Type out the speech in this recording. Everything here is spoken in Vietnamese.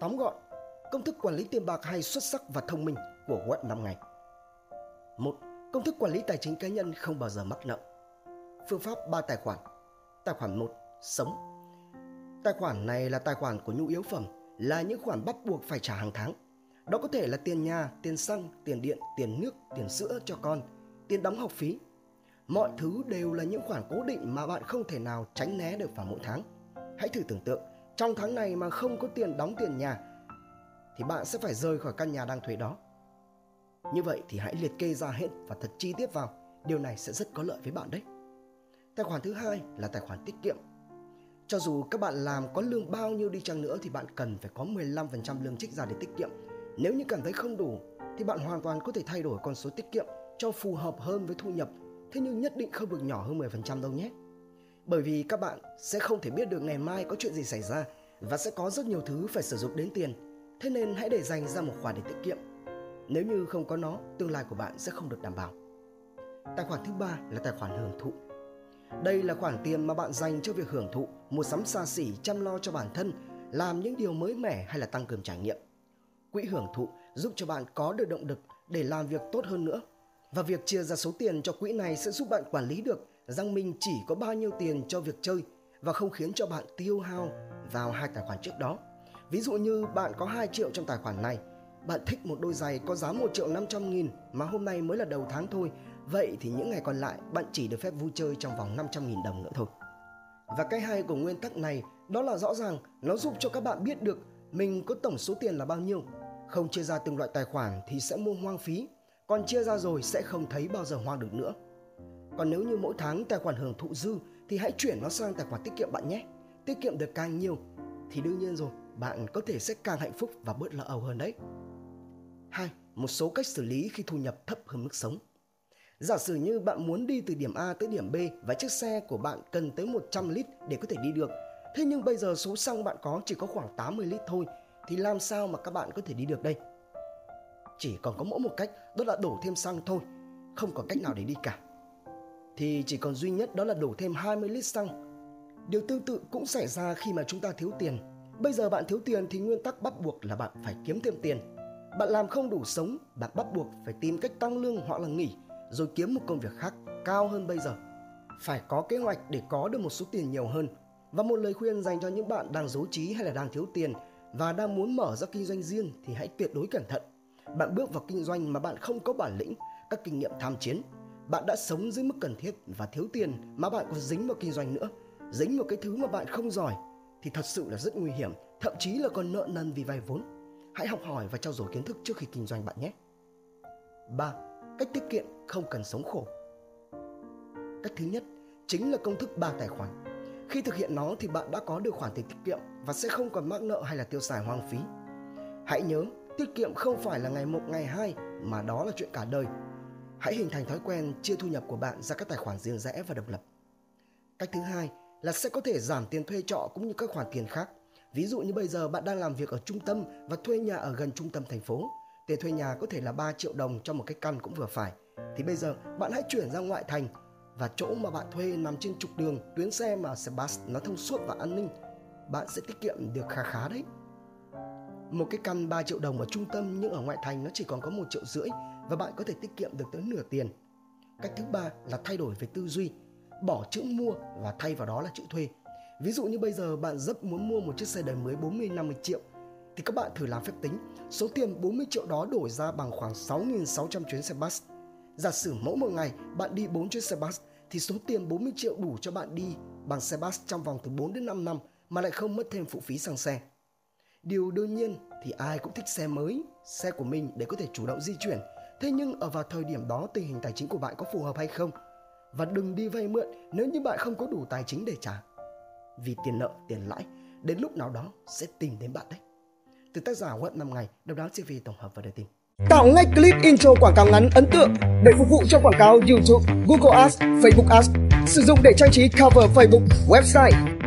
Tóm gọn, công thức quản lý tiền bạc hay xuất sắc và thông minh của web 5 ngày. Một, Công thức quản lý tài chính cá nhân không bao giờ mắc nợ. Phương pháp 3 tài khoản. Tài khoản 1, sống. Tài khoản này là tài khoản của nhu yếu phẩm, là những khoản bắt buộc phải trả hàng tháng. Đó có thể là tiền nhà, tiền xăng, tiền điện, tiền nước, tiền sữa cho con, tiền đóng học phí. Mọi thứ đều là những khoản cố định mà bạn không thể nào tránh né được vào mỗi tháng. Hãy thử tưởng tượng, trong tháng này mà không có tiền đóng tiền nhà, thì bạn sẽ phải rời khỏi căn nhà đang thuê đó. Như vậy thì hãy liệt kê ra hết và thật chi tiết vào. Điều này sẽ rất có lợi với bạn đấy. Tài khoản thứ hai là tài khoản tiết kiệm. Cho dù các bạn làm có lương bao nhiêu đi chăng nữa thì bạn cần phải có 15% lương trích ra để tiết kiệm. Nếu như cảm thấy không đủ thì bạn hoàn toàn có thể thay đổi con số tiết kiệm cho phù hợp hơn với thu nhập. Thế nhưng nhất định không được nhỏ hơn 10% đâu nhé. Bởi vì các bạn sẽ không thể biết được ngày mai có chuyện gì xảy ra và sẽ có rất nhiều thứ phải sử dụng đến tiền. Thế nên hãy để dành ra một khoản để tiết kiệm. Nếu như không có nó, tương lai của bạn sẽ không được đảm bảo. Tài khoản thứ ba là tài khoản hưởng thụ. Đây là khoản tiền mà bạn dành cho việc hưởng thụ, mua sắm xa xỉ, chăm lo cho bản thân, làm những điều mới mẻ hay là tăng cường trải nghiệm. Quỹ hưởng thụ giúp cho bạn có được động lực để làm việc tốt hơn nữa. Và việc chia ra số tiền cho quỹ này sẽ giúp bạn quản lý được rằng mình chỉ có bao nhiêu tiền cho việc chơi và không khiến cho bạn tiêu hao vào hai tài khoản trước đó. Ví dụ như bạn có 2 triệu trong tài khoản này, bạn thích một đôi giày có giá 1 triệu 500 nghìn mà hôm nay mới là đầu tháng thôi, vậy thì những ngày còn lại bạn chỉ được phép vui chơi trong vòng 500 nghìn đồng nữa thôi. Và cái hay của nguyên tắc này đó là rõ ràng nó giúp cho các bạn biết được mình có tổng số tiền là bao nhiêu. Không chia ra từng loại tài khoản thì sẽ mua hoang phí, còn chia ra rồi sẽ không thấy bao giờ hoang được nữa. Còn nếu như mỗi tháng tài khoản hưởng thụ dư thì hãy chuyển nó sang tài khoản tiết kiệm bạn nhé. Tiết kiệm được càng nhiều thì đương nhiên rồi, bạn có thể sẽ càng hạnh phúc và bớt lo âu hơn đấy. 2. Một số cách xử lý khi thu nhập thấp hơn mức sống. Giả sử như bạn muốn đi từ điểm A tới điểm B và chiếc xe của bạn cần tới 100 lít để có thể đi được. Thế nhưng bây giờ số xăng bạn có chỉ có khoảng 80 lít thôi thì làm sao mà các bạn có thể đi được đây? Chỉ còn có mỗi một cách đó là đổ thêm xăng thôi, không có cách nào để đi cả. Thì chỉ còn duy nhất đó là đổ thêm 20 lít xăng. Điều tương tự cũng xảy ra khi mà chúng ta thiếu tiền. Bây giờ bạn thiếu tiền thì nguyên tắc bắt buộc là bạn phải kiếm thêm tiền bạn làm không đủ sống, bạn bắt buộc phải tìm cách tăng lương hoặc là nghỉ rồi kiếm một công việc khác cao hơn bây giờ. Phải có kế hoạch để có được một số tiền nhiều hơn. Và một lời khuyên dành cho những bạn đang dối trí hay là đang thiếu tiền và đang muốn mở ra kinh doanh riêng thì hãy tuyệt đối cẩn thận. Bạn bước vào kinh doanh mà bạn không có bản lĩnh, các kinh nghiệm tham chiến. Bạn đã sống dưới mức cần thiết và thiếu tiền mà bạn còn dính vào kinh doanh nữa. Dính vào cái thứ mà bạn không giỏi thì thật sự là rất nguy hiểm, thậm chí là còn nợ nần vì vay vốn Hãy học hỏi và trau dồi kiến thức trước khi kinh doanh bạn nhé. 3. Cách tiết kiệm không cần sống khổ. Cách thứ nhất chính là công thức 3 tài khoản. Khi thực hiện nó thì bạn đã có được khoản tiền tiết kiệm và sẽ không còn mắc nợ hay là tiêu xài hoang phí. Hãy nhớ, tiết kiệm không phải là ngày một ngày hai mà đó là chuyện cả đời. Hãy hình thành thói quen chia thu nhập của bạn ra các tài khoản riêng rẽ và độc lập. Cách thứ hai là sẽ có thể giảm tiền thuê trọ cũng như các khoản tiền khác Ví dụ như bây giờ bạn đang làm việc ở trung tâm và thuê nhà ở gần trung tâm thành phố. Tiền thuê nhà có thể là 3 triệu đồng cho một cái căn cũng vừa phải. Thì bây giờ bạn hãy chuyển ra ngoại thành và chỗ mà bạn thuê nằm trên trục đường, tuyến xe mà xe bus nó thông suốt và an ninh. Bạn sẽ tiết kiệm được khá khá đấy. Một cái căn 3 triệu đồng ở trung tâm nhưng ở ngoại thành nó chỉ còn có 1 triệu rưỡi và bạn có thể tiết kiệm được tới nửa tiền. Cách thứ ba là thay đổi về tư duy, bỏ chữ mua và thay vào đó là chữ thuê Ví dụ như bây giờ bạn rất muốn mua một chiếc xe đời mới 40-50 triệu thì các bạn thử làm phép tính, số tiền 40 triệu đó đổi ra bằng khoảng 6.600 chuyến xe bus. Giả sử mỗi một ngày bạn đi 4 chuyến xe bus thì số tiền 40 triệu đủ cho bạn đi bằng xe bus trong vòng từ 4 đến 5 năm mà lại không mất thêm phụ phí xăng xe. Điều đương nhiên thì ai cũng thích xe mới, xe của mình để có thể chủ động di chuyển. Thế nhưng ở vào thời điểm đó tình hình tài chính của bạn có phù hợp hay không? Và đừng đi vay mượn nếu như bạn không có đủ tài chính để trả vì tiền nợ, tiền lãi đến lúc nào đó sẽ tìm đến bạn đấy. Từ tác giả web 5 ngày, độc đáo TV tổng hợp và đưa tin. Tạo ngay clip intro quảng cáo ngắn ấn tượng để phục vụ cho quảng cáo YouTube, Google Ads, Facebook Ads. Sử dụng để trang trí cover Facebook, website,